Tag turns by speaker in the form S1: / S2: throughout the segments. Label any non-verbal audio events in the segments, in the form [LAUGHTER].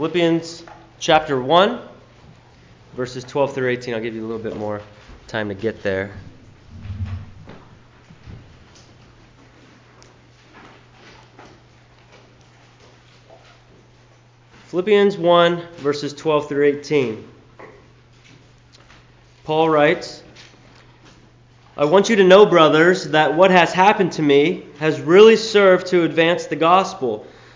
S1: Philippians chapter 1, verses 12 through 18. I'll give you a little bit more time to get there. Philippians 1, verses 12 through 18. Paul writes, I want you to know, brothers, that what has happened to me has really served to advance the gospel,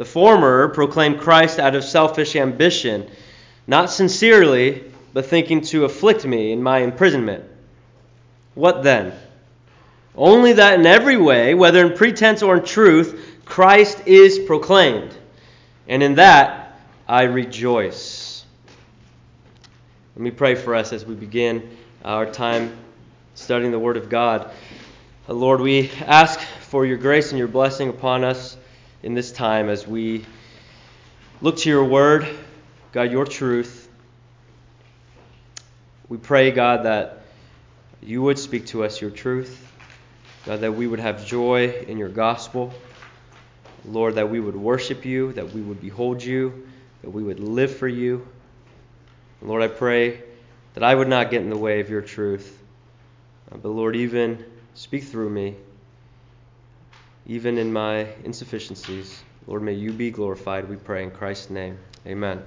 S1: The former proclaim Christ out of selfish ambition, not sincerely, but thinking to afflict me in my imprisonment. What then? Only that in every way, whether in pretense or in truth, Christ is proclaimed. And in that I rejoice. Let me pray for us as we begin our time studying the Word of God. Lord, we ask for your grace and your blessing upon us in this time as we look to your Word, God, your truth. We pray, God, that you would speak to us your truth, God, that we would have joy in your gospel. Lord, that we would worship you, that we would behold you, that we would live for you. Lord, I pray that I would not get in the way of your truth. But Lord, even speak through me, even in my insufficiencies. Lord, may you be glorified, we pray in Christ's name. Amen.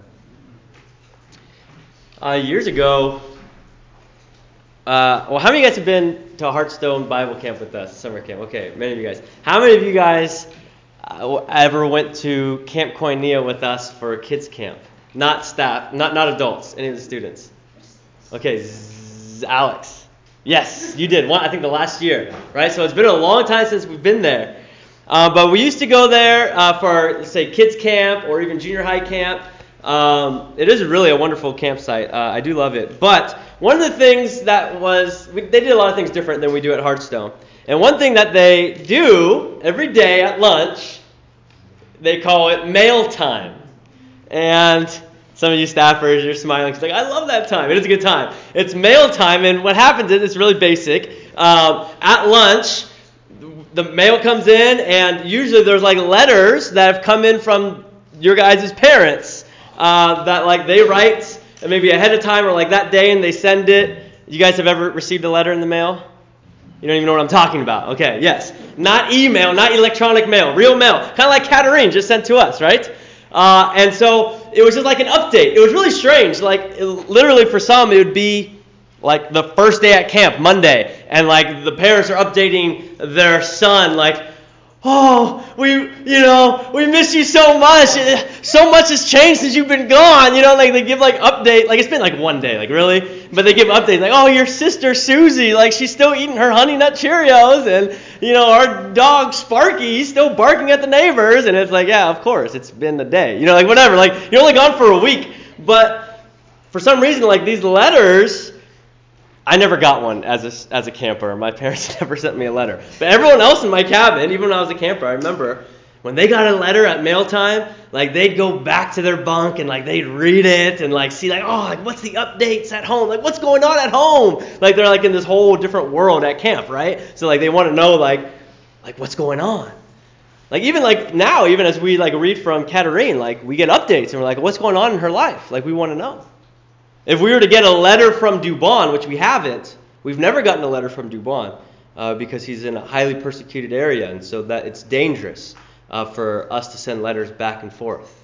S1: Uh, years ago, uh, well, how many of you guys have been to Heartstone Bible Camp with us, summer camp? Okay, many of you guys. How many of you guys uh, ever went to Camp Koinonia with us for a kids camp? Not staff, not not adults, any of the students. Okay, Alex. Yes, you did. One, I think the last year, right? So it's been a long time since we've been there. Uh, but we used to go there uh, for, say, kids camp or even junior high camp. Um, it is really a wonderful campsite. Uh, I do love it. But one of the things that was, we, they did a lot of things different than we do at Heartstone. And one thing that they do every day at lunch, they call it mail time. And some of you staffers, you're smiling. It's like, I love that time. It is a good time. It's mail time, and what happens is it's really basic. Um, at lunch, the mail comes in, and usually there's like letters that have come in from your guys' parents uh, that like they write and maybe ahead of time or like that day, and they send it. You guys have ever received a letter in the mail? You don't even know what I'm talking about. Okay, yes. Not email, not electronic mail, real mail. Kind of like Katarine just sent to us, right? Uh, and so it was just like an update. It was really strange. Like it, literally for some, it would be like the first day at camp, Monday, and like the parents are updating their son, like, "Oh, we, you know, we miss you so much. So much has changed since you've been gone." You know, like they give like update. Like it's been like one day, like really, but they give updates like, "Oh, your sister Susie, like she's still eating her Honey Nut Cheerios, and you know, our dog Sparky, he's still barking at the neighbors." And it's like, yeah, of course, it's been a day. You know, like whatever. Like you're only gone for a week, but for some reason, like these letters I never got one as a, as a camper. My [LAUGHS] parents [LAUGHS] never sent me a letter. But everyone else in my cabin, even when I was a camper, I remember when they got a letter at mail time, like they'd go back to their bunk and like they'd read it and like see like, oh, like what's the updates at home? Like what's going on at home? Like they're like in this whole different world at camp, right? So like they want to know like like what's going on. Like even like now, even as we like read from Katarine, like we get updates and we're like, what's going on in her life? Like we want to know. If we were to get a letter from Dubon, which we haven't, we've never gotten a letter from Dubon uh, because he's in a highly persecuted area, and so that it's dangerous uh, for us to send letters back and forth.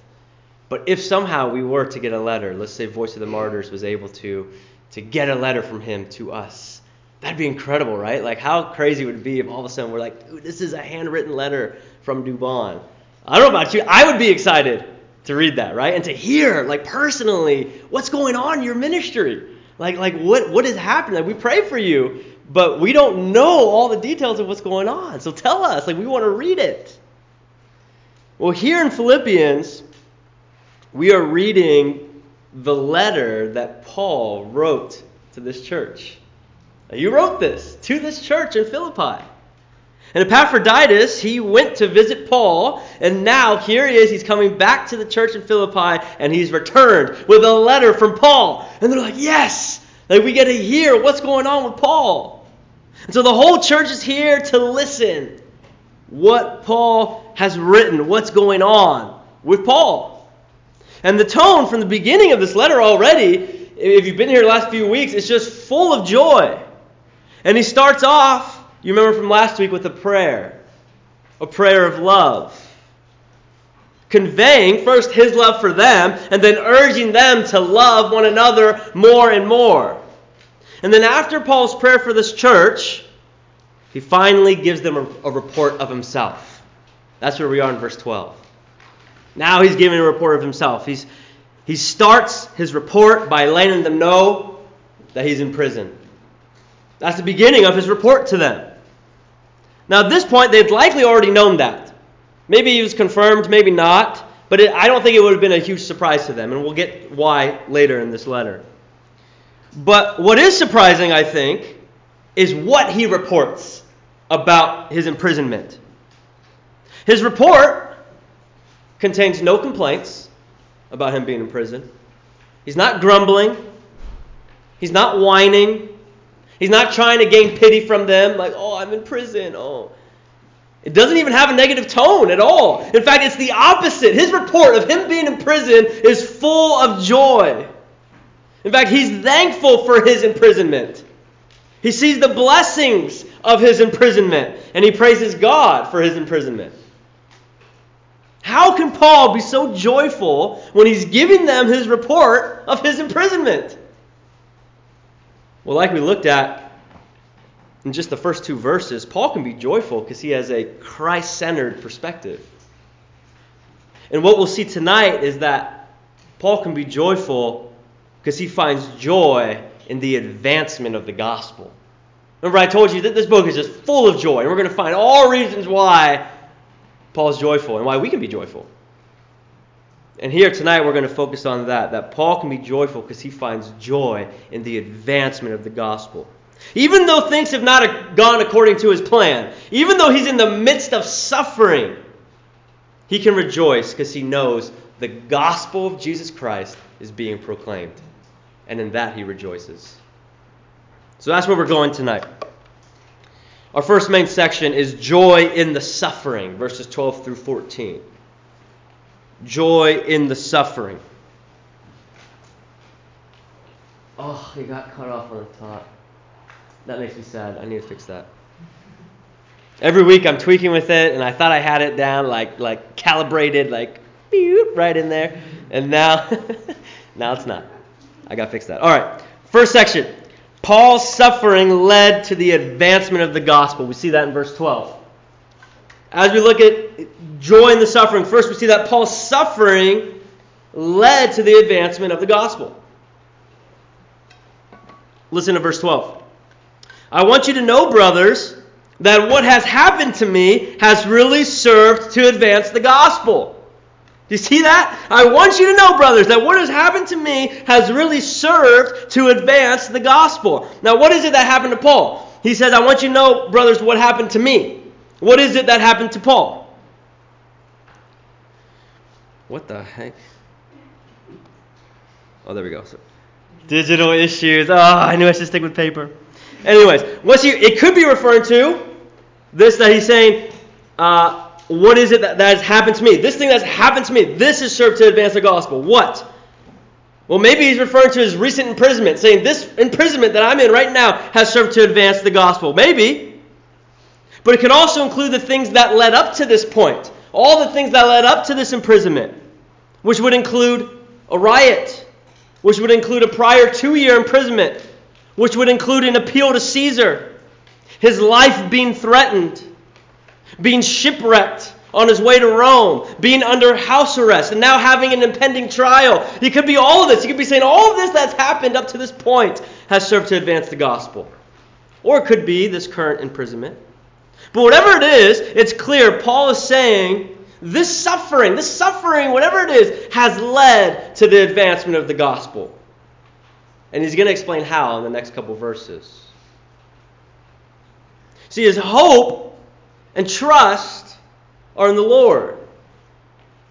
S1: But if somehow we were to get a letter, let's say Voice of the Martyrs was able to to get a letter from him to us, that'd be incredible, right? Like how crazy would it be if all of a sudden we're like, this is a handwritten letter from Dubon. I don't know about you, I would be excited to read that, right? And to hear, like personally, what's going on in your ministry. Like, like what, what is happening? Like, we pray for you, but we don't know all the details of what's going on. So tell us. Like, we want to read it. Well, here in Philippians, we are reading the letter that Paul wrote to this church. Now, you wrote this to this church in Philippi. And Epaphroditus, he went to visit Paul, and now here he is. He's coming back to the church in Philippi, and he's returned with a letter from Paul. And they're like, yes! Like, we get to hear what's going on with Paul. And so the whole church is here to listen what Paul has written, what's going on with Paul. And the tone from the beginning of this letter already, if you've been here the last few weeks, it's just full of joy. And he starts off you remember from last week with a prayer, a prayer of love. Conveying first his love for them and then urging them to love one another more and more. And then after Paul's prayer for this church, he finally gives them a, a report of himself. That's where we are in verse 12. Now he's giving a report of himself. He's, he starts his report by letting them know that he's in prison. That's the beginning of his report to them. Now, at this point, they'd likely already known that. Maybe he was confirmed, maybe not, but it, I don't think it would have been a huge surprise to them, and we'll get why later in this letter. But what is surprising, I think, is what he reports about his imprisonment. His report contains no complaints about him being in prison. He's not grumbling. He's not whining. He's not trying to gain pity from them, like, oh, I'm in prison. Oh. It doesn't even have a negative tone at all. In fact, it's the opposite. His report of him being in prison is full of joy. In fact, he's thankful for his imprisonment. He sees the blessings of his imprisonment, and he praises God for his imprisonment. How can Paul be so joyful when he's giving them his report of his imprisonment? Well, like we looked at in just the first two verses, Paul can be joyful because he has a Christ centered perspective. And what we'll see tonight is that Paul can be joyful because he finds joy in the advancement of the gospel. Remember, I told you that this book is just full of joy, and we're going to find all reasons why Paul's joyful and why we can be joyful. And here tonight we're going to focus on that, that Paul can be joyful because he finds joy in the advancement of the gospel. Even though things have not gone according to his plan, even though he's in the midst of suffering, he can rejoice because he knows the gospel of Jesus Christ is being proclaimed. And in that he rejoices. So that's where we're going tonight. Our first main section is joy in the suffering, verses 12 through 14 joy in the suffering. Oh, it got cut off on the top. That makes me sad. I need to fix that. Every week I'm tweaking with it, and I thought I had it down, like like calibrated, like right in there, and now [LAUGHS] now it's not. I got to fix that. All right. First section. Paul's suffering led to the advancement of the gospel. We see that in verse 12. As we look at joy in the suffering, first we see that Paul's suffering led to the advancement of the gospel. Listen to verse 12. I want you to know, brothers, that what has happened to me has really served to advance the gospel. Do you see that? I want you to know, brothers, that what has happened to me has really served to advance the gospel. Now, what is it that happened to Paul? He says, I want you to know, brothers, what happened to me. What is it that happened to Paul? What the heck? Oh, there we go. So, digital issues. Oh, I knew I should stick with paper. Anyways, what's he? It could be referring to this that he's saying. Uh, what is it that, that has happened to me? This thing that's happened to me. This has served to advance the gospel. What? Well, maybe he's referring to his recent imprisonment, saying this imprisonment that I'm in right now has served to advance the gospel. Maybe. But it could also include the things that led up to this point. All the things that led up to this imprisonment, which would include a riot, which would include a prior two year imprisonment, which would include an appeal to Caesar, his life being threatened, being shipwrecked on his way to Rome, being under house arrest, and now having an impending trial. He could be all of this. He could be saying all of this that's happened up to this point has served to advance the gospel. Or it could be this current imprisonment. But whatever it is, it's clear Paul is saying this suffering, this suffering, whatever it is, has led to the advancement of the gospel. And he's going to explain how in the next couple verses. See, his hope and trust are in the Lord.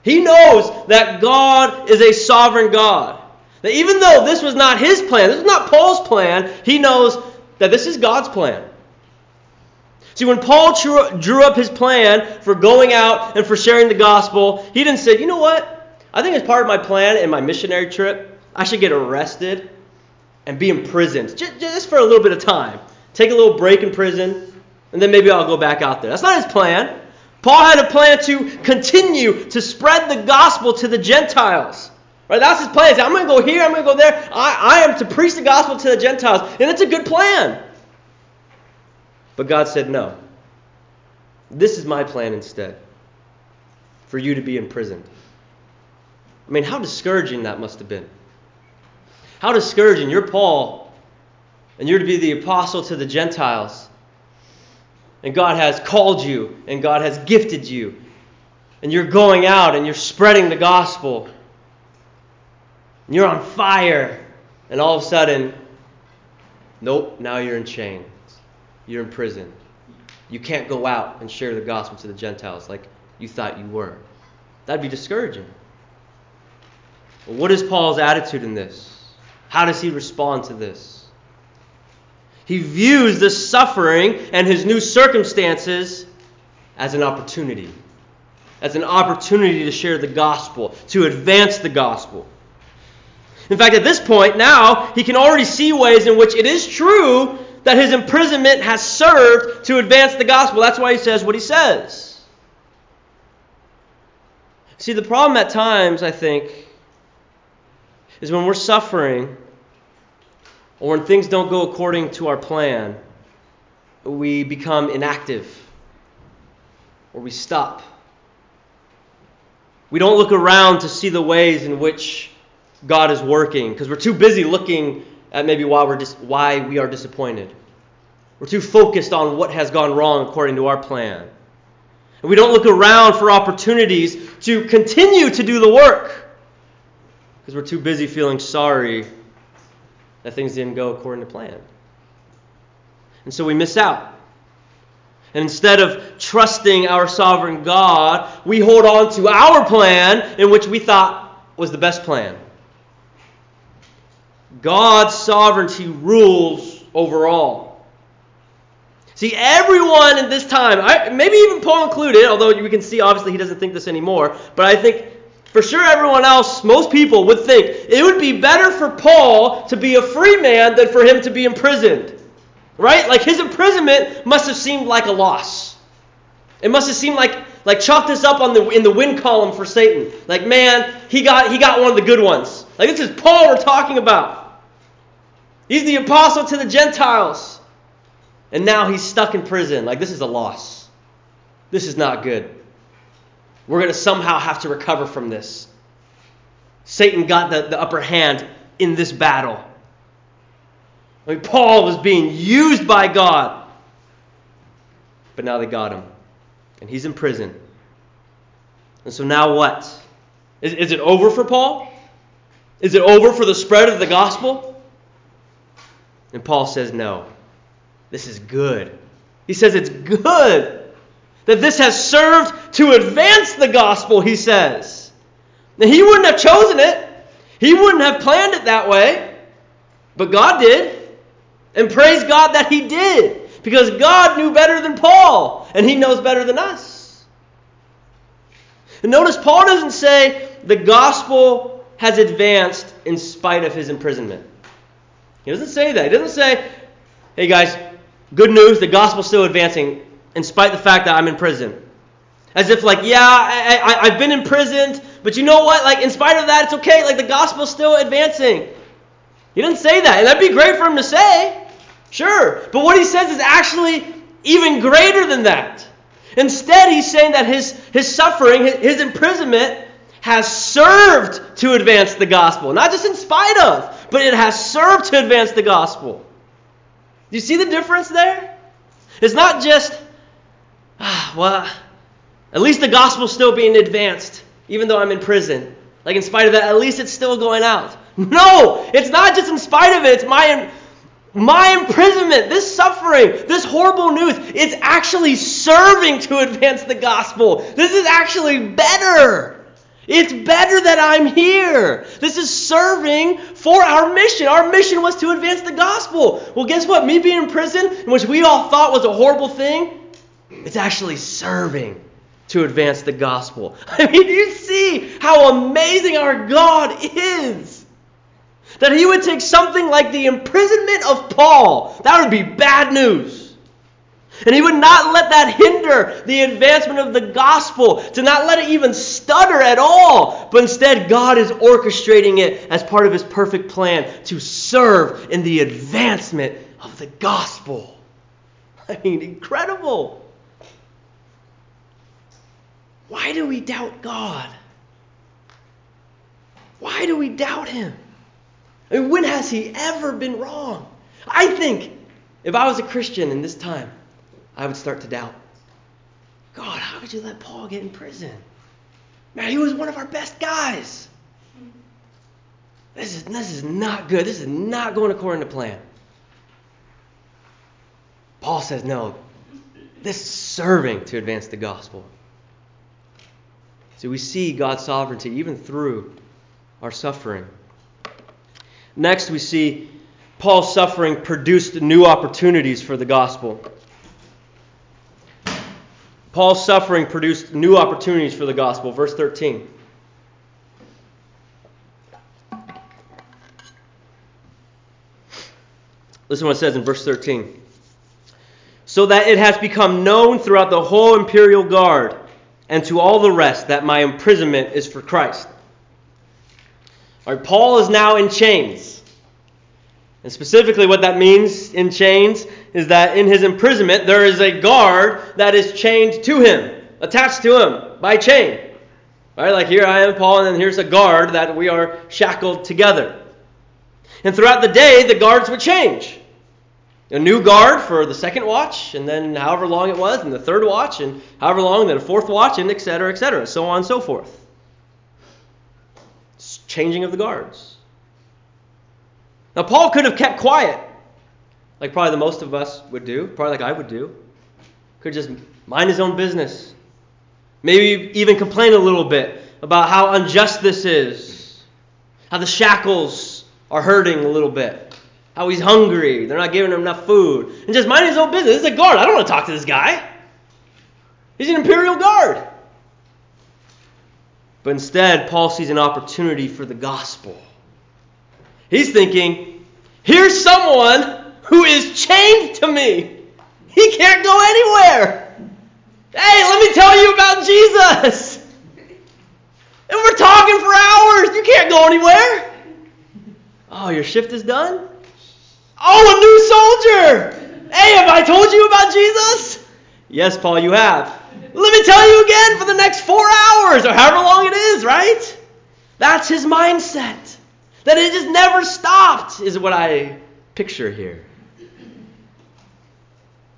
S1: He knows that God is a sovereign God. That even though this was not his plan, this is not Paul's plan, he knows that this is God's plan. See, when Paul drew up his plan for going out and for sharing the gospel, he didn't say, you know what? I think as part of my plan in my missionary trip, I should get arrested and be imprisoned just for a little bit of time. Take a little break in prison, and then maybe I'll go back out there. That's not his plan. Paul had a plan to continue to spread the gospel to the Gentiles. Right? That's his plan. I'm going to go here, I'm going to go there. I, I am to preach the gospel to the Gentiles. And it's a good plan. But God said, no. This is my plan instead for you to be imprisoned. I mean, how discouraging that must have been. How discouraging. You're Paul, and you're to be the apostle to the Gentiles. And God has called you, and God has gifted you. And you're going out and you're spreading the gospel. And you're on fire. And all of a sudden, nope, now you're in chains. You're in prison. You can't go out and share the gospel to the Gentiles like you thought you were. That'd be discouraging. what is Paul's attitude in this? How does he respond to this? He views the suffering and his new circumstances as an opportunity. As an opportunity to share the gospel, to advance the gospel. In fact, at this point, now, he can already see ways in which it is true that his imprisonment has served to advance the gospel. That's why he says what he says. See, the problem at times, I think, is when we're suffering or when things don't go according to our plan, we become inactive or we stop. We don't look around to see the ways in which God is working because we're too busy looking at maybe why, we're dis- why we are disappointed. We're too focused on what has gone wrong according to our plan. And we don't look around for opportunities to continue to do the work because we're too busy feeling sorry that things didn't go according to plan. And so we miss out. And instead of trusting our sovereign God, we hold on to our plan in which we thought was the best plan. God's sovereignty rules over all. See, everyone in this time, I, maybe even Paul included, although we can see obviously he doesn't think this anymore, but I think for sure, everyone else, most people would think it would be better for Paul to be a free man than for him to be imprisoned. Right? Like his imprisonment must have seemed like a loss. It must have seemed like like chalk this up on the in the win column for Satan. Like, man, he got he got one of the good ones. Like this is Paul we're talking about. He's the apostle to the Gentiles. And now he's stuck in prison. Like this is a loss. This is not good. We're going to somehow have to recover from this. Satan got the, the upper hand in this battle. I mean, Paul was being used by God. But now they got him. And he's in prison. And so now what? Is, is it over for Paul? Is it over for the spread of the gospel? And Paul says, no. This is good. He says it's good that this has served to advance the gospel, he says. Now, he wouldn't have chosen it, he wouldn't have planned it that way, but God did. And praise God that he did, because God knew better than Paul, and he knows better than us. And notice Paul doesn't say the gospel has advanced in spite of his imprisonment. He doesn't say that. He doesn't say, hey guys, good news, the gospel's still advancing in spite of the fact that I'm in prison. As if, like, yeah, I, I, have been imprisoned, but you know what? Like, in spite of that, it's okay. Like, the gospel's still advancing. He didn't say that. And that'd be great for him to say. Sure. But what he says is actually even greater than that. Instead, he's saying that his, his suffering, his, his imprisonment, has served to advance the gospel. Not just in spite of, but it has served to advance the gospel. Do you see the difference there? It's not just, ah, well, At least the gospel's still being advanced, even though I'm in prison. Like, in spite of that, at least it's still going out. [LAUGHS] No! It's not just in spite of it, it's my, my imprisonment, this suffering, this horrible news. It's actually serving to advance the gospel. This is actually better. It's better that I'm here. This is serving for our mission. Our mission was to advance the gospel. Well, guess what? Me being in prison, which we all thought was a horrible thing, it's actually serving to advance the gospel. [LAUGHS] I mean, you see how amazing our God is. That he would take something like the imprisonment of Paul, that would be bad news. And he would not let that hinder the advancement of the gospel, to not let it even stutter at all. But instead, God is orchestrating it as part of his perfect plan to serve in the advancement of the gospel. [LAUGHS] I mean, incredible. Why do we doubt God? Why do we doubt him? I mean, when has he ever been wrong? I think if I was a Christian in this time, I would start to doubt. God, how could you let Paul get in prison? Man, he was one of our best guys. This is, this is not good. This is not going according to plan. Paul says, no, this is serving to advance the gospel. So we see God's sovereignty even through our suffering. Next, we see Paul's suffering produced new opportunities for the gospel. Paul's suffering produced new opportunities for the gospel. Verse 13. Listen what it says in verse 13. So that it has become known throughout the whole imperial guard and to all the rest that my imprisonment is for Christ. All right, Paul is now in chains. And specifically, what that means in chains is that in his imprisonment, there is a guard that is chained to him, attached to him by chain. Right? Like here I am, Paul, and then here's a guard that we are shackled together. And throughout the day, the guards would change. A new guard for the second watch, and then however long it was, and the third watch, and however long, then a fourth watch, and etc., etc., so on and so forth. It's changing of the guards. Now, Paul could have kept quiet, like probably the most of us would do, probably like I would do. Could just mind his own business. Maybe even complain a little bit about how unjust this is, how the shackles are hurting a little bit, how he's hungry, they're not giving him enough food, and just mind his own business. This is a guard. I don't want to talk to this guy. He's an imperial guard. But instead, Paul sees an opportunity for the gospel. He's thinking, here's someone who is chained to me. He can't go anywhere. Hey, let me tell you about Jesus. And we're talking for hours. You can't go anywhere. Oh, your shift is done? Oh, a new soldier. Hey, have I told you about Jesus? Yes, Paul, you have. Let me tell you again for the next four hours or however long it is, right? That's his mindset. That it just never stopped, is what I picture here.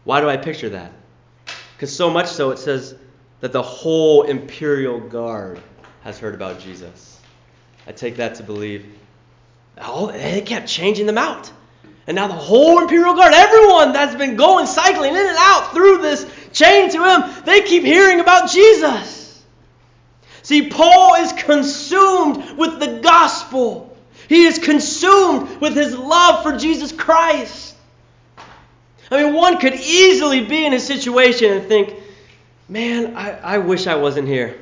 S1: Why do I picture that? Because so much so it says that the whole imperial guard has heard about Jesus. I take that to believe. Oh, they kept changing them out. And now the whole imperial guard, everyone that's been going, cycling in and out through this chain to him, they keep hearing about Jesus. See, Paul is consumed with the gospel. He is consumed with his love for Jesus Christ. I mean, one could easily be in a situation and think, man, I, I wish I wasn't here.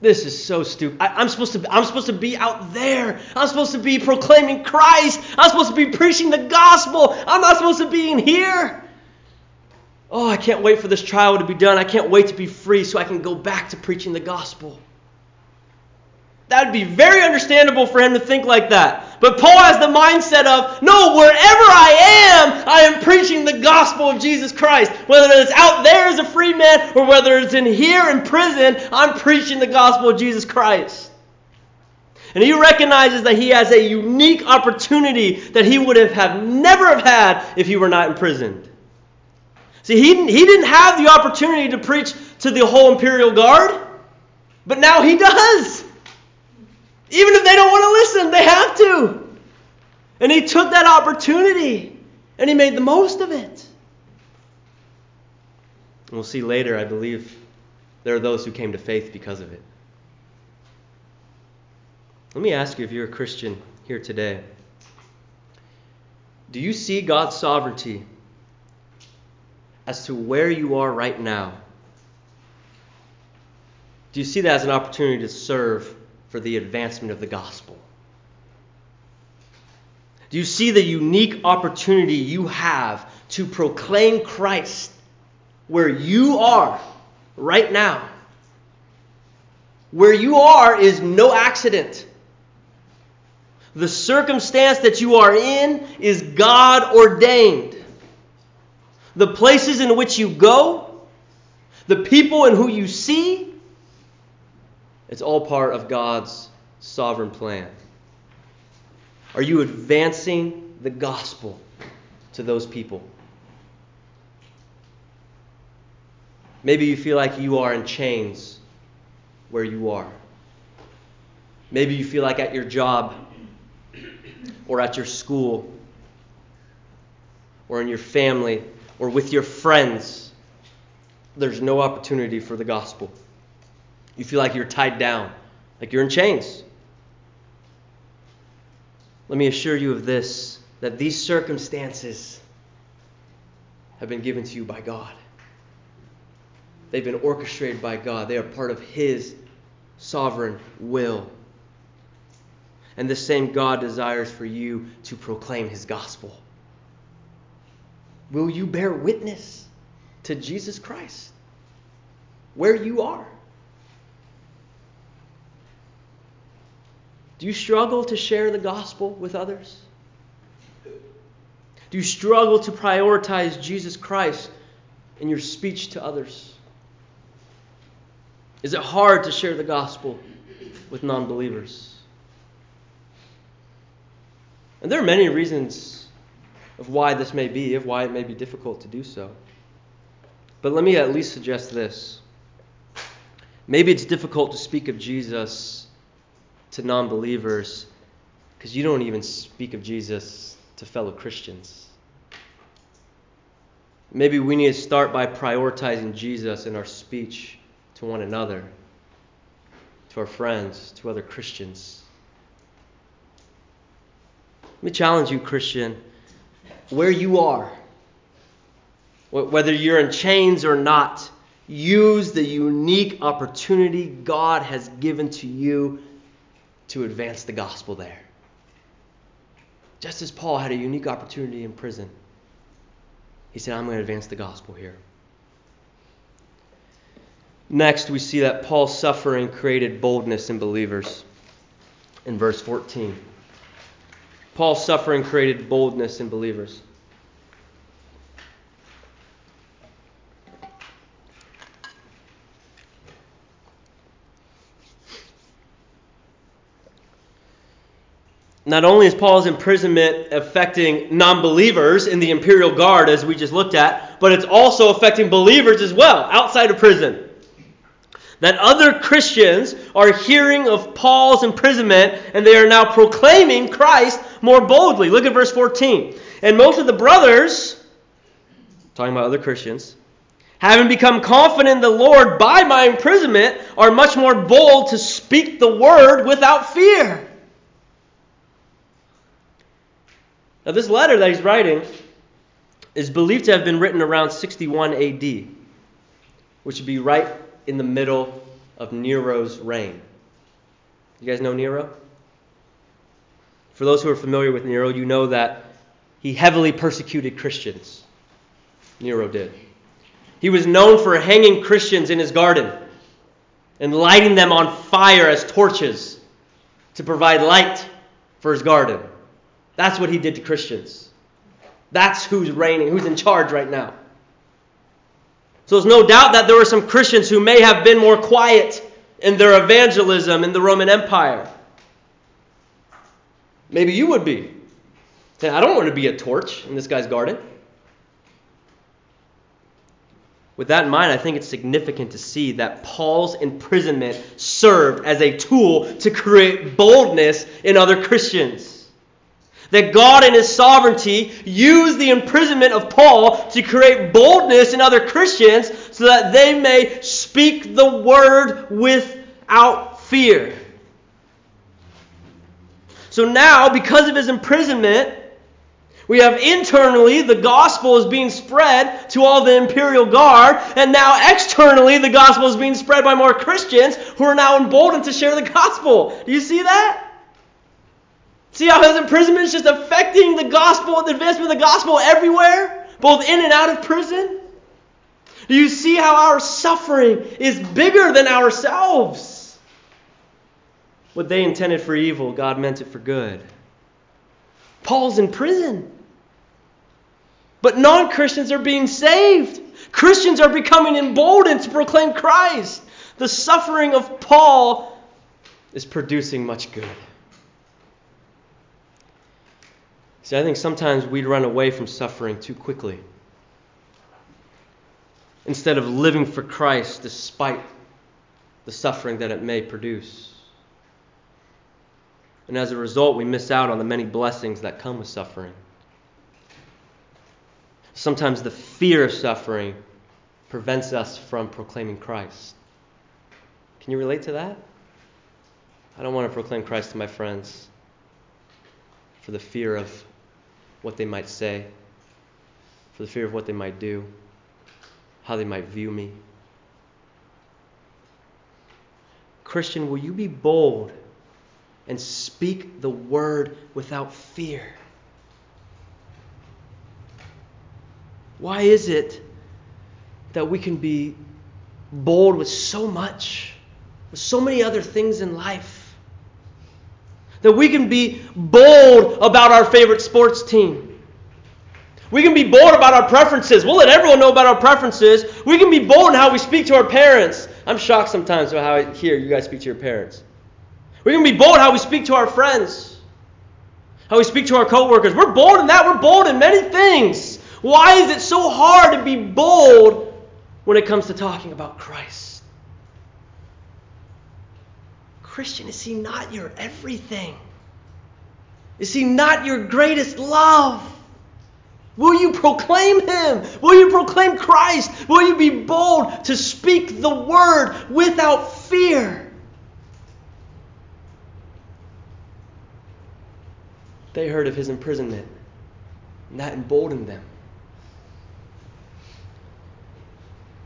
S1: This is so stupid. I, am supposed to I'm supposed to be out there. I'm supposed to be proclaiming Christ. I'm supposed to be preaching the gospel. I'm not supposed to be in here. Oh, I can't wait for this trial to be done. I can't wait to be free so I can go back to preaching the gospel. That would be very understandable for him to think like that. But Paul has the mindset of, no, wherever I am, I am preaching the gospel of Jesus Christ. Whether it's out there as a free man or whether it's in here in prison, I'm preaching the gospel of Jesus Christ. And he recognizes that he has a unique opportunity that he would have, have never have had if he were not imprisoned. See, he, he didn't have the opportunity to preach to the whole imperial guard, but now he does. Even if they don't want to listen, they have to. And he took that opportunity and he made the most of it. We'll see later, I believe, there are those who came to faith because of it. Let me ask you if you're a Christian here today. Do you see God's sovereignty as to where you are right now? Do you see that as an opportunity to serve for the advancement of the gospel? Do you see the unique opportunity you have to proclaim Christ where you are right now? Where you are is no accident. The circumstance that you are in is God ordained. The places in which you go, the people in who you see, it's all part of God's sovereign plan. Are you advancing the gospel to those people? Maybe you feel like you are in chains where you are. Maybe you feel like at your job or at your school or in your family or with your friends, there's no opportunity for the gospel. You feel like you're tied down, like you're in chains. Let me assure you of this that these circumstances have been given to you by God. They've been orchestrated by God. They are part of His sovereign will. And the same God desires for you to proclaim His gospel. Will you bear witness to Jesus Christ where you are? Do you struggle to share the gospel with others? Do you struggle to prioritize Jesus Christ in your speech to others? Is it hard to share the gospel with non believers? And there are many reasons of why this may be, of why it may be difficult to do so. But let me at least suggest this. Maybe it's difficult to speak of Jesus to non believers because you don't even speak of Jesus to fellow Christians. Maybe we need to start by prioritizing Jesus in our speech to one another, to our friends, to other Christians. Let me challenge you, Christian, where you are, whether you're in chains or not, use the unique opportunity God has given to you to advance the gospel there. Just as Paul had a unique opportunity in prison, he said, I'm going to advance the gospel here. Next, we see that Paul's suffering created boldness in believers in verse 14. Paul's suffering created boldness in believers. Not only is Paul's imprisonment affecting non believers in the imperial guard, as we just looked at, but it's also affecting believers as well outside of prison. That other Christians are hearing of Paul's imprisonment and they are now proclaiming Christ more boldly. Look at verse 14. And most of the brothers, talking about other Christians, having become confident in the Lord by my imprisonment, are much more bold to speak the word without fear. Now, this letter that he's writing is believed to have been written around 61 AD, which would be right in the middle of Nero's reign. You guys know Nero? For those who are familiar with Nero, you know that he heavily persecuted Christians. Nero did. He was known for hanging Christians in his garden and lighting them on fire as torches to provide light for his garden. That's what he did to Christians. That's who's reigning, who's in charge right now. So there's no doubt that there were some Christians who may have been more quiet in their evangelism in the Roman Empire. Maybe you would be. I don't want to be a torch in this guy's garden. With that in mind, I think it's significant to see that Paul's imprisonment served as a tool to create boldness in other Christians. That God, in His sovereignty, used the imprisonment of Paul to create boldness in other Christians so that they may speak the word without fear. So now, because of his imprisonment, we have internally the gospel is being spread to all the imperial guard, and now externally the gospel is being spread by more Christians who are now emboldened to share the gospel. Do you see that? See how his imprisonment is just affecting the gospel, the advancement of the gospel everywhere, both in and out of prison? Do you see how our suffering is bigger than ourselves? What they intended for evil, God meant it for good. Paul's in prison. But non Christians are being saved. Christians are becoming emboldened to proclaim Christ. The suffering of Paul is producing much good. See, I think sometimes we run away from suffering too quickly. Instead of living for Christ despite the suffering that it may produce. And as a result, we miss out on the many blessings that come with suffering. Sometimes the fear of suffering prevents us from proclaiming Christ. Can you relate to that? I don't want to proclaim Christ to my friends for the fear of what they might say, for the fear of what they might do, how they might view me. Christian, will you be bold and speak the word without fear? Why is it that we can be bold with so much, with so many other things in life? That we can be bold about our favorite sports team. We can be bold about our preferences. We'll let everyone know about our preferences. We can be bold in how we speak to our parents. I'm shocked sometimes about how I hear you guys speak to your parents. We can be bold how we speak to our friends, how we speak to our coworkers. We're bold in that. We're bold in many things. Why is it so hard to be bold when it comes to talking about Christ? Christian, is he not your everything? Is he not your greatest love? Will you proclaim him? Will you proclaim Christ? Will you be bold to speak the word without fear? They heard of his imprisonment, and that emboldened them.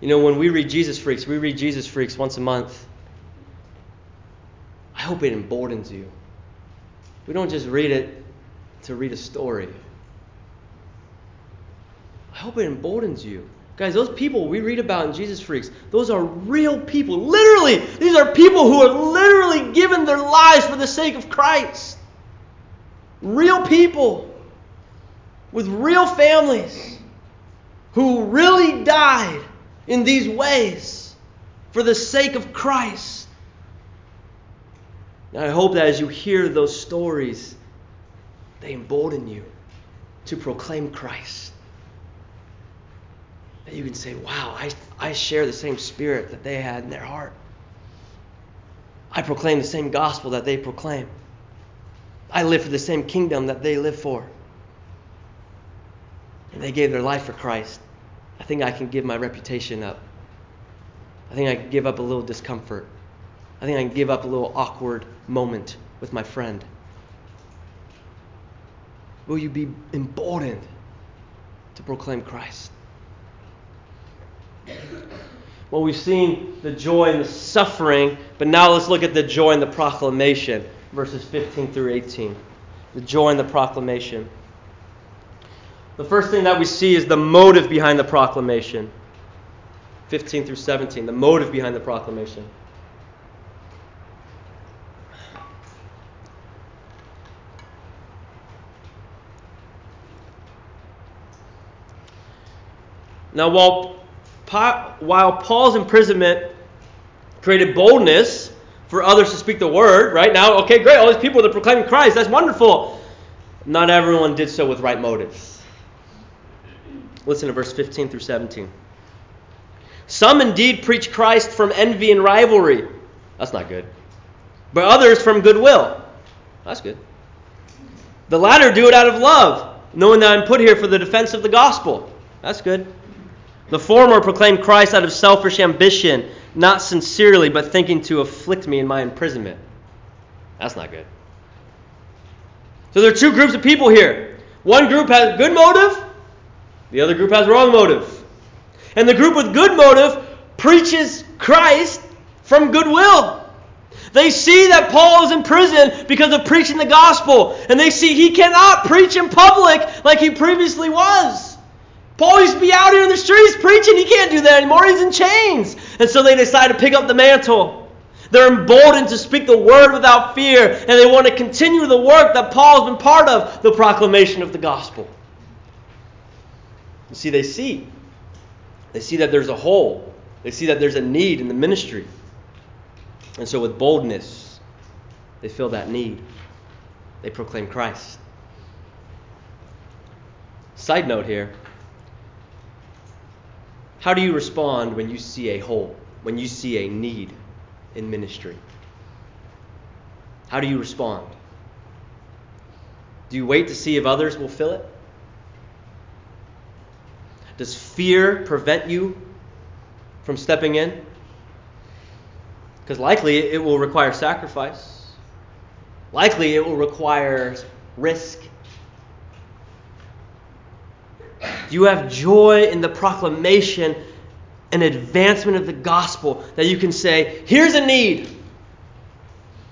S1: You know, when we read Jesus Freaks, we read Jesus Freaks once a month. I hope it emboldens you. We don't just read it to read a story. I hope it emboldens you. Guys, those people we read about in Jesus Freaks, those are real people. Literally, these are people who are literally given their lives for the sake of Christ. Real people with real families who really died in these ways for the sake of Christ. And I hope that as you hear those stories, they embolden you to proclaim Christ. That you can say, wow, I, I share the same spirit that they had in their heart. I proclaim the same gospel that they proclaim. I live for the same kingdom that they live for. And they gave their life for Christ. I think I can give my reputation up. I think I can give up a little discomfort. I think I can give up a little awkward moment with my friend. Will you be emboldened to proclaim Christ? Well, we've seen the joy and the suffering, but now let's look at the joy and the proclamation, verses 15 through 18. The joy and the proclamation. The first thing that we see is the motive behind the proclamation. 15 through 17, the motive behind the proclamation. Now, while, while Paul's imprisonment created boldness for others to speak the word, right? Now, okay, great, all these people that are proclaiming Christ, that's wonderful. Not everyone did so with right motives. Listen to verse 15 through 17. Some indeed preach Christ from envy and rivalry. That's not good. But others from goodwill. That's good. The latter do it out of love, knowing that I'm put here for the defense of the gospel. That's good. The former proclaimed Christ out of selfish ambition, not sincerely, but thinking to afflict me in my imprisonment. That's not good. So there are two groups of people here. One group has good motive, the other group has wrong motive. And the group with good motive preaches Christ from goodwill. They see that Paul is in prison because of preaching the gospel, and they see he cannot preach in public like he previously was. Paul used to be out here in the streets preaching. He can't do that anymore. He's in chains. And so they decide to pick up the mantle. They're emboldened to speak the word without fear, and they want to continue the work that Paul has been part of the proclamation of the gospel. You see, they see. They see that there's a hole, they see that there's a need in the ministry. And so, with boldness, they fill that need. They proclaim Christ. Side note here how do you respond when you see a hole, when you see a need in ministry? How do you respond? Do you wait to see if others will fill it? Does fear prevent you from stepping in? Because likely it will require sacrifice. Likely it will require risk. Do you have joy in the proclamation and advancement of the gospel that you can say, here's a need,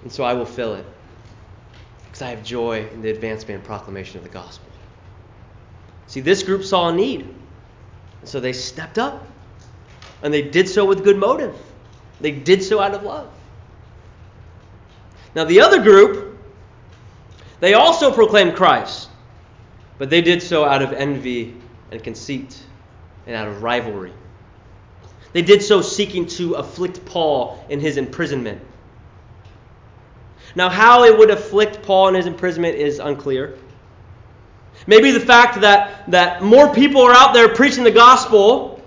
S1: and so I will fill it? Because I have joy in the advancement and proclamation of the gospel. See, this group saw a need. And so they stepped up. And they did so with good motive. They did so out of love. Now, the other group, they also proclaimed Christ, but they did so out of envy and conceit and out of rivalry. They did so seeking to afflict Paul in his imprisonment. Now, how it would afflict Paul in his imprisonment is unclear. Maybe the fact that, that more people are out there preaching the gospel,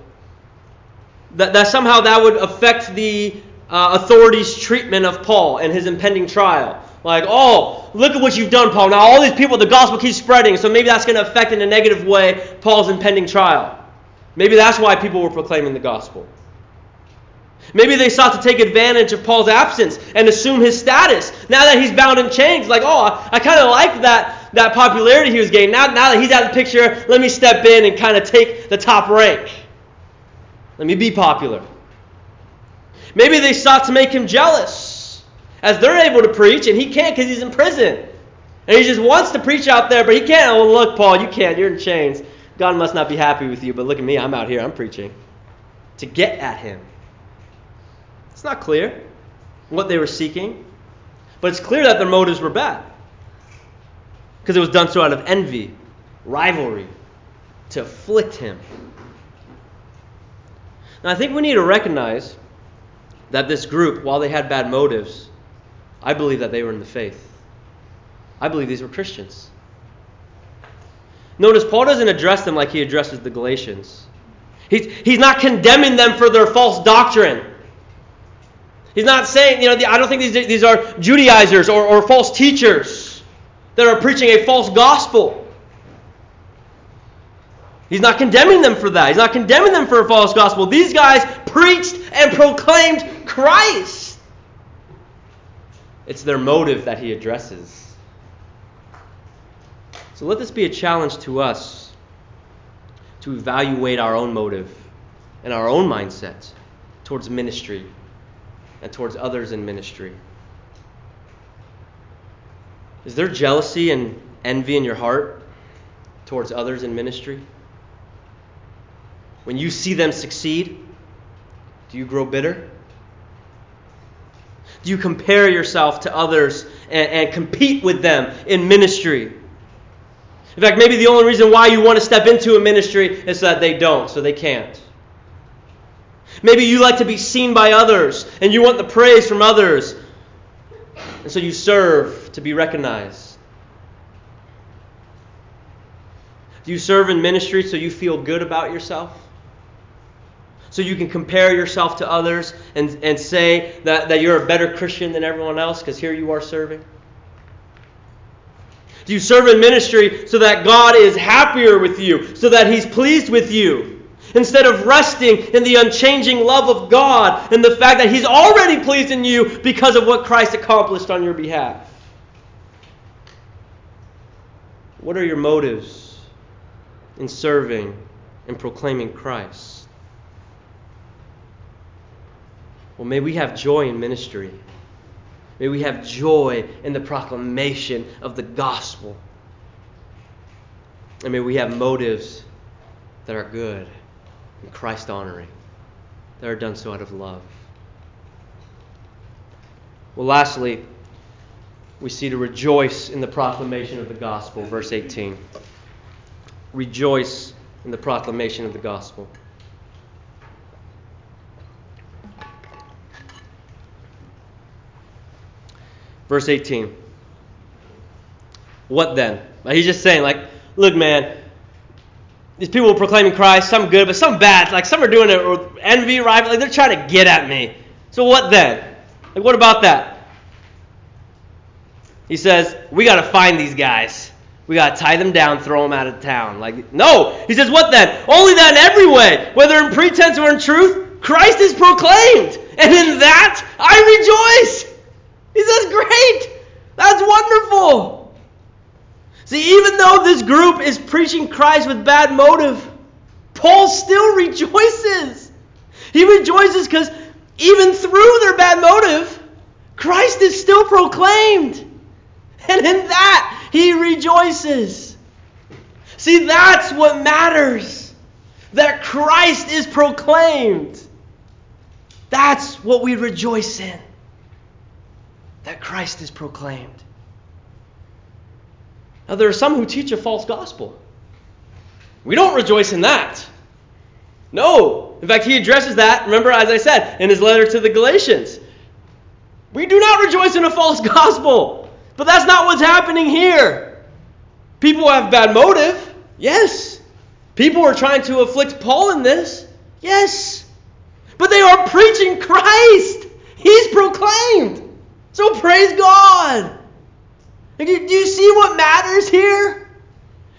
S1: that, that somehow that would affect the uh, authorities' treatment of Paul and his impending trial. Like, oh, look at what you've done, Paul. Now all these people, the gospel keeps spreading, so maybe that's going to affect in a negative way Paul's impending trial. Maybe that's why people were proclaiming the gospel. Maybe they sought to take advantage of Paul's absence and assume his status. Now that he's bound in chains, like, oh, I, kind of like that, that popularity he was gaining. Now, now that he's out of the picture, let me step in and kind of take the top rank. Let me be popular. Maybe they sought to make him jealous as they're able to preach and he can't because he's in prison. And he just wants to preach out there, but he can't. Oh, look, Paul, you can't. You're in chains. God must not be happy with you, but look at me. I'm out here. I'm preaching. To get at him. It's not clear what they were seeking, but it's clear that their motives were bad. Because it was done so out of envy, rivalry, to afflict him. Now, I think we need to recognize that this group, while they had bad motives, I believe that they were in the faith. I believe these were Christians. Notice Paul doesn't address them like he addresses the Galatians. He's, he's not condemning them for their false doctrine. He's not saying, you know, I don't think these, these are Judaizers or, or false teachers that are preaching a false gospel. He's not condemning them for that. He's not condemning them for a false gospel. These guys preached and proclaimed Christ. It's their motive that he addresses. So let this be a challenge to us to evaluate our own motive and our own mindset towards ministry and towards others in ministry? Is there jealousy and envy in your heart towards others in ministry? When you see them succeed, do you grow bitter? Do you compare yourself to others and, and, compete with them in ministry? In fact, maybe the only reason why you want to step into a ministry is so that they don't, so they can't. Maybe you like to be seen by others and you want the praise from others. And so you serve to be recognized. Do you serve in ministry so you feel good about yourself? So you can compare yourself to others and, and say that, that you're a better Christian than everyone else because here you are serving? Do you serve in ministry so that God is happier with you, so that He's pleased with you? Instead of resting in the unchanging love of God and the fact that He's already pleased in you because of what Christ accomplished on your behalf. What are your motives in serving and proclaiming Christ? Well, may we have joy in ministry. May we have joy in the proclamation of the gospel. And may we have motives that are good and Christ honoring, that are done so out of love. Well, lastly, we see to rejoice in the proclamation of the gospel, verse 18. Rejoice in the proclamation of the gospel. Verse 18. What then? He's just saying, like, look, man, these people are proclaiming Christ, some good, but some bad. Like, some are doing it with envy, rival. Like, they're trying to get at me. So what then? Like, what about that? He says, we got to find these guys. We got to tie them down, throw them out of town. Like, no. He says, what then? Only that in every way, whether in pretense or in truth, Christ is proclaimed. And in that I rejoice. He says, Great! That's wonderful! See, even though this group is preaching Christ with bad motive, Paul still [LAUGHS] rejoices. He rejoices because even through their bad motive, Christ is still proclaimed. And in that, he rejoices. See, that's what matters. That Christ is proclaimed. That's what we rejoice in that Christ is proclaimed. Now, there are some who teach a false gospel. We don't rejoice in that. No. In fact, he addresses that, remember, as I said, in his letter to the Galatians. We do not rejoice in a false [LAUGHS] gospel. But that's not what's happening here. People have bad motive. Yes. People are trying to afflict Paul in this. Yes. But they are preaching Christ. He's proclaimed. So praise God. Do you see what matters here?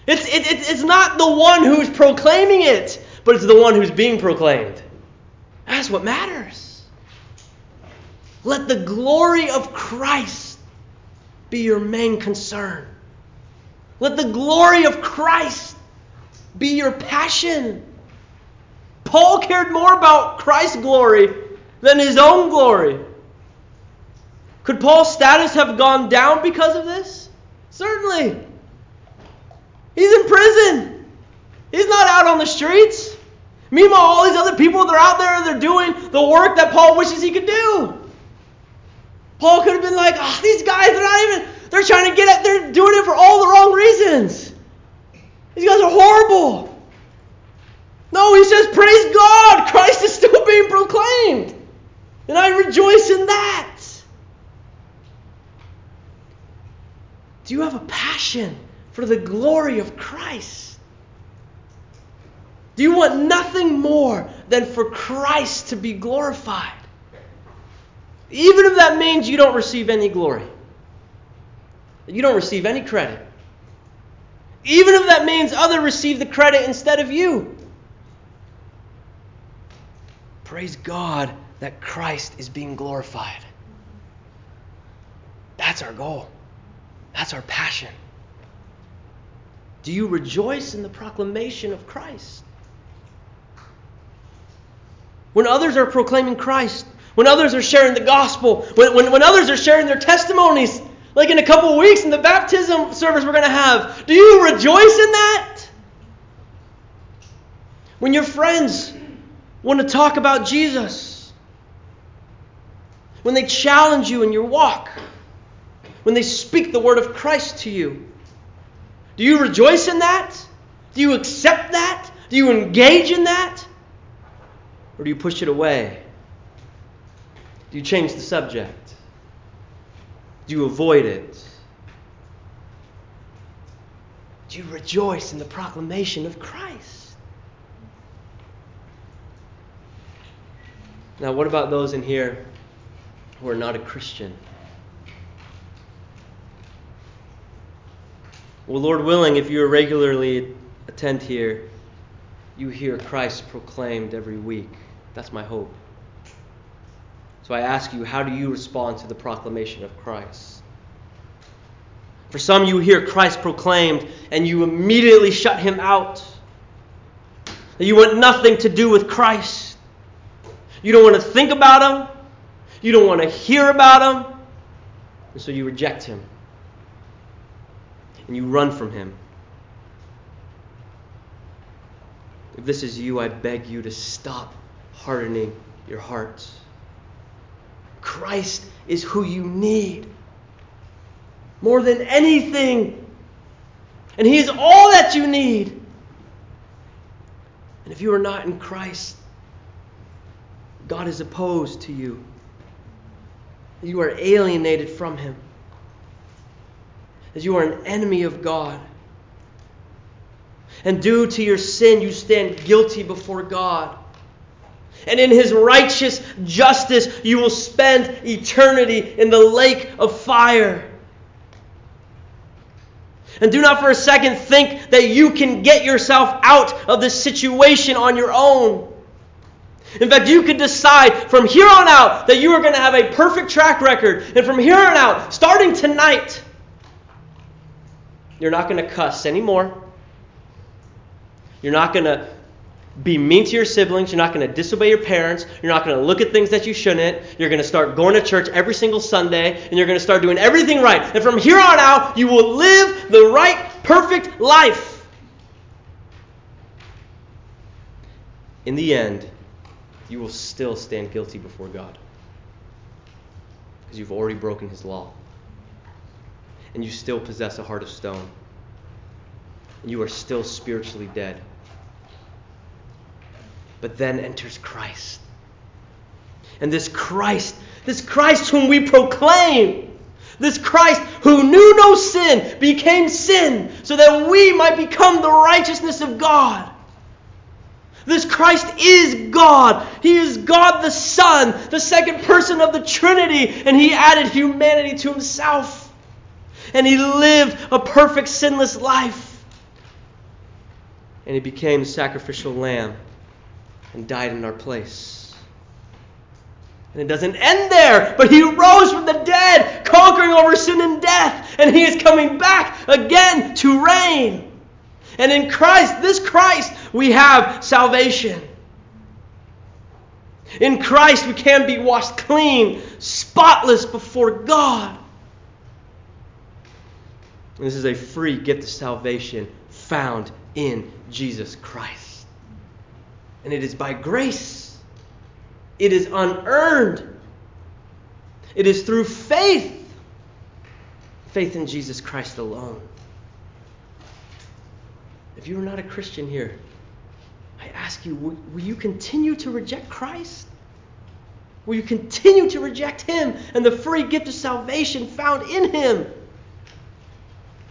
S1: It's, it, it, it's not the one who's proclaiming it, but it's the one who's being proclaimed. That's what matters. Let the glory of Christ be your main concern. Let the glory of Christ be your passion. Paul cared more about Christ's glory than his own glory. Could Paul's status have gone down because of this? Certainly. He's in prison. He's not out on the streets. Meanwhile, all these other people, they're out there and they're doing the work that Paul wishes he could do. Paul could have been like, oh, these guys, they're not even, they're trying to get it, they're doing it for all the wrong reasons. These guys are horrible. No, he says, praise God, Christ is still being proclaimed. And I rejoice in that. Do you have a passion for the glory of Christ? Do you want nothing more than for Christ to be glorified? Even if that means you don't receive any glory, you don't receive any credit. Even if that means others receive the credit instead of you. Praise God that Christ is being glorified. That's our goal. That's our passion. Do you rejoice in the proclamation of Christ? When others are proclaiming Christ, when others are sharing the gospel, when, when, when others are sharing their testimonies, like in a couple weeks in the baptism service we're going to have, do you rejoice in that? When your friends want to talk about Jesus, when they challenge you in your walk, when they speak the word of Christ to you? Do you rejoice in that? Do you accept that? Do you engage in that? Or do you push it away? Do you change the subject? Do you avoid it? Do you rejoice in the proclamation of Christ? Now, what about those in here who are not a Christian? Well, Lord willing, if you regularly attend here, you hear Christ proclaimed every week. That's my hope. So I ask you, how do you respond to the proclamation of Christ? For some, you hear Christ proclaimed and you immediately shut him out. You want nothing to do with Christ. You don't want to think about him. You don't want to hear about him. And so you reject him. And you run from him. If this is you, I beg you to stop hardening your hearts. Christ is who you need more than anything. And He is all that you need. And if you are not in Christ, God is opposed to you. You are alienated from Him. As you are an enemy of God. And due to your sin, you stand guilty before God. And in his righteous justice, you will spend eternity in the lake of fire. And do not for a second think that you can get yourself out of this situation on your own. In fact, you could decide from here on out that you are going to have a perfect track record. And from here on out, starting tonight, you're not going to cuss anymore. You're not going to be mean to your siblings. You're not going to disobey your parents. You're not going to look at things that you shouldn't. You're going to start going to church every single Sunday, and you're going to start doing everything right. And from here on out, you will live the right, perfect life. In the end, you will still stand guilty before God because you've already broken His law. And you still possess a heart of stone. You are still spiritually dead. But then enters Christ. And this Christ, this Christ whom we proclaim, this Christ who knew no sin became sin so that we might become the righteousness of God. This Christ is God. He is God the Son, the second person of the Trinity, and He added humanity to Himself. And He lived a perfect, sinless life. And He became the sacrificial lamb and died in our place. And it doesn't end there, but he rose from the dead, conquering over sin and death, and he is coming back again to reign. And in Christ, this Christ, we have salvation. In Christ, we can be washed clean, spotless before God. And this is a free gift of salvation found in Jesus Christ. And it is by grace, it is unearned, it is through faith. Faith in Jesus Christ alone. If you are not a Christian here, I ask you, will, will, you continue to reject Christ? Will you continue to reject Him and the free gift of salvation found in Him?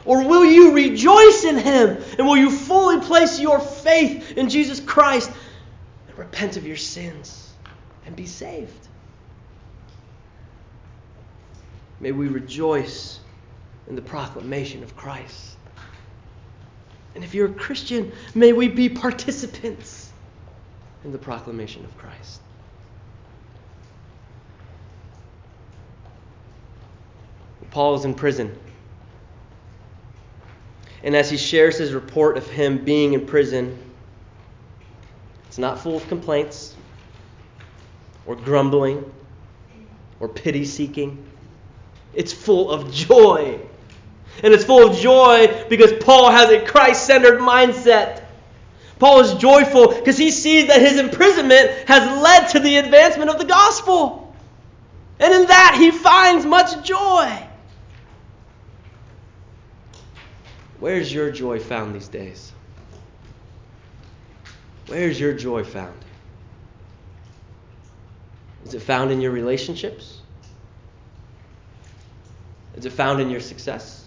S1: Or will you rejoice in Him and will you fully place your faith in Jesus Christ and repent of your sins, and be saved. May we rejoice in the proclamation of Christ. And if you're a Christian, may we be participants in the proclamation of Christ. Paul is in prison. And as he shares his report of him being in prison, it's not full of complaints or grumbling or pity seeking. It's full of joy. And it's full of joy because Paul has a Christ centered mindset. Paul is joyful because he sees that his imprisonment has led to the advancement of the gospel. And in that he finds much joy. Where's your joy found these days? Where's your joy found? Is it found in your relationships? Is it found in your success?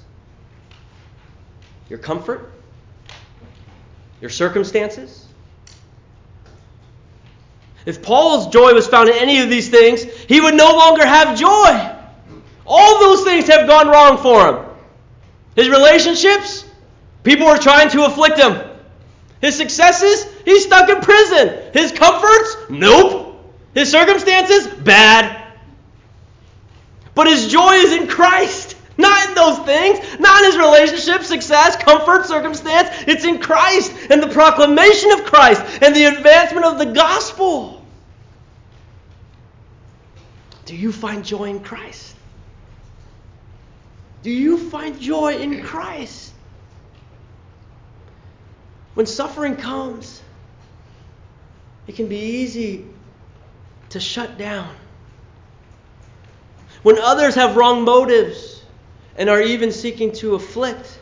S1: Your comfort? Your circumstances? If Paul's joy was found in any of these things, he would no longer have joy. All those things have gone wrong for him. His relationships, people were trying to afflict him. His successes, he's stuck in prison. His comforts, nope. His circumstances, bad. But his joy is in Christ. [LAUGHS] Not in those things, not in his relationship, success, comfort, circumstance. It's in Christ and the proclamation of Christ and the advancement of the gospel. Do you find joy in Christ? Do you find joy in Christ? When suffering comes, it can be easy to shut down. When others have wrong motives, and are even seeking to afflict,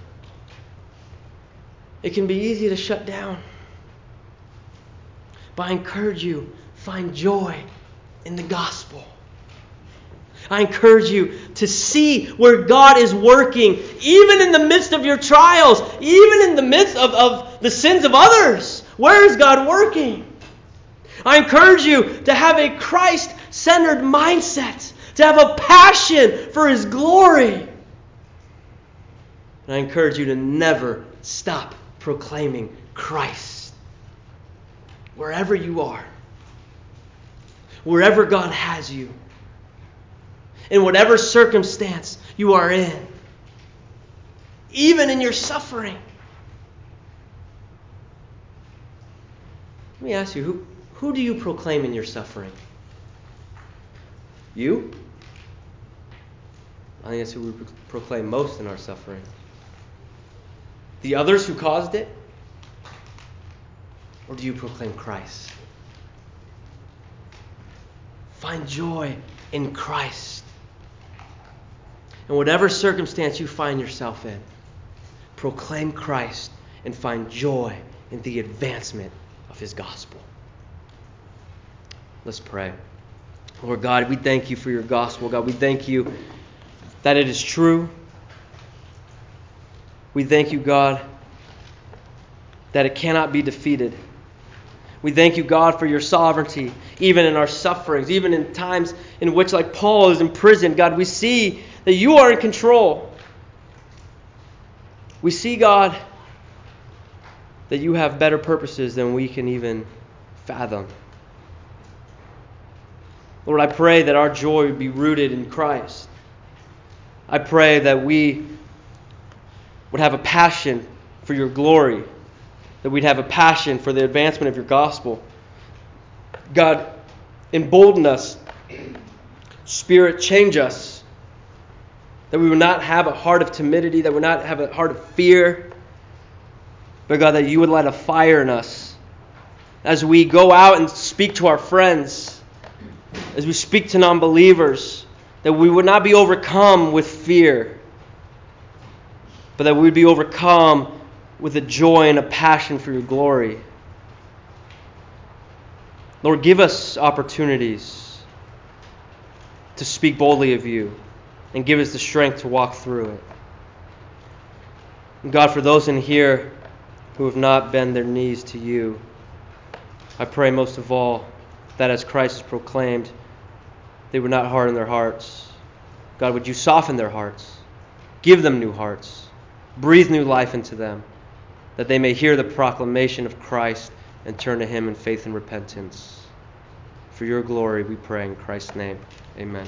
S1: it can be easy to shut down. But I encourage you, find joy in the gospel. I encourage you to see where God is working, even in the midst of your trials, even in the midst of, of the sins of others. Where is God working? I encourage you to have a Christ centered mindset, to have a passion for His glory. And I encourage you to never stop proclaiming Christ. Wherever you are, wherever God has you, in whatever circumstance you are in, even in your suffering. Let me ask you who, who do you proclaim in your suffering? You? I think that's who we proclaim most in our suffering. The others who caused it? Or do you proclaim Christ? Find joy in Christ. In whatever circumstance you find yourself in, proclaim Christ and find joy in the advancement of his gospel. Let's pray. Lord God, we thank you for your gospel. God, we thank you that it is true we thank you, God, that it cannot be defeated. We thank you, God, for your sovereignty, even in our sufferings, even in times in which, like Paul is in prison. God, we see that you are in control. We see, God, that you have better purposes than we can even fathom. Lord, I pray that our joy would be rooted in Christ. I pray that we would have a passion for your glory, that we'd have a passion for the advancement of your gospel. God, embolden us. Spirit, change us. That we would not have a heart of timidity, that we would not have a heart of fear, but God, that you would light a fire in us as we go out and speak to our friends, as we speak to non believers, that we would not be overcome with fear but that we would be overcome with a joy and a passion for your glory. Lord, give us opportunities to speak boldly of you and give us the strength to walk through it. And God, for those in here who have not bent their knees to you, I pray most of all that as Christ is proclaimed, they would not harden their hearts. God, would you soften their hearts? Give them new hearts. Breathe new life into them, that they may hear the proclamation of Christ and turn to Him in faith and repentance. For your glory, we pray in Christ's name. Amen.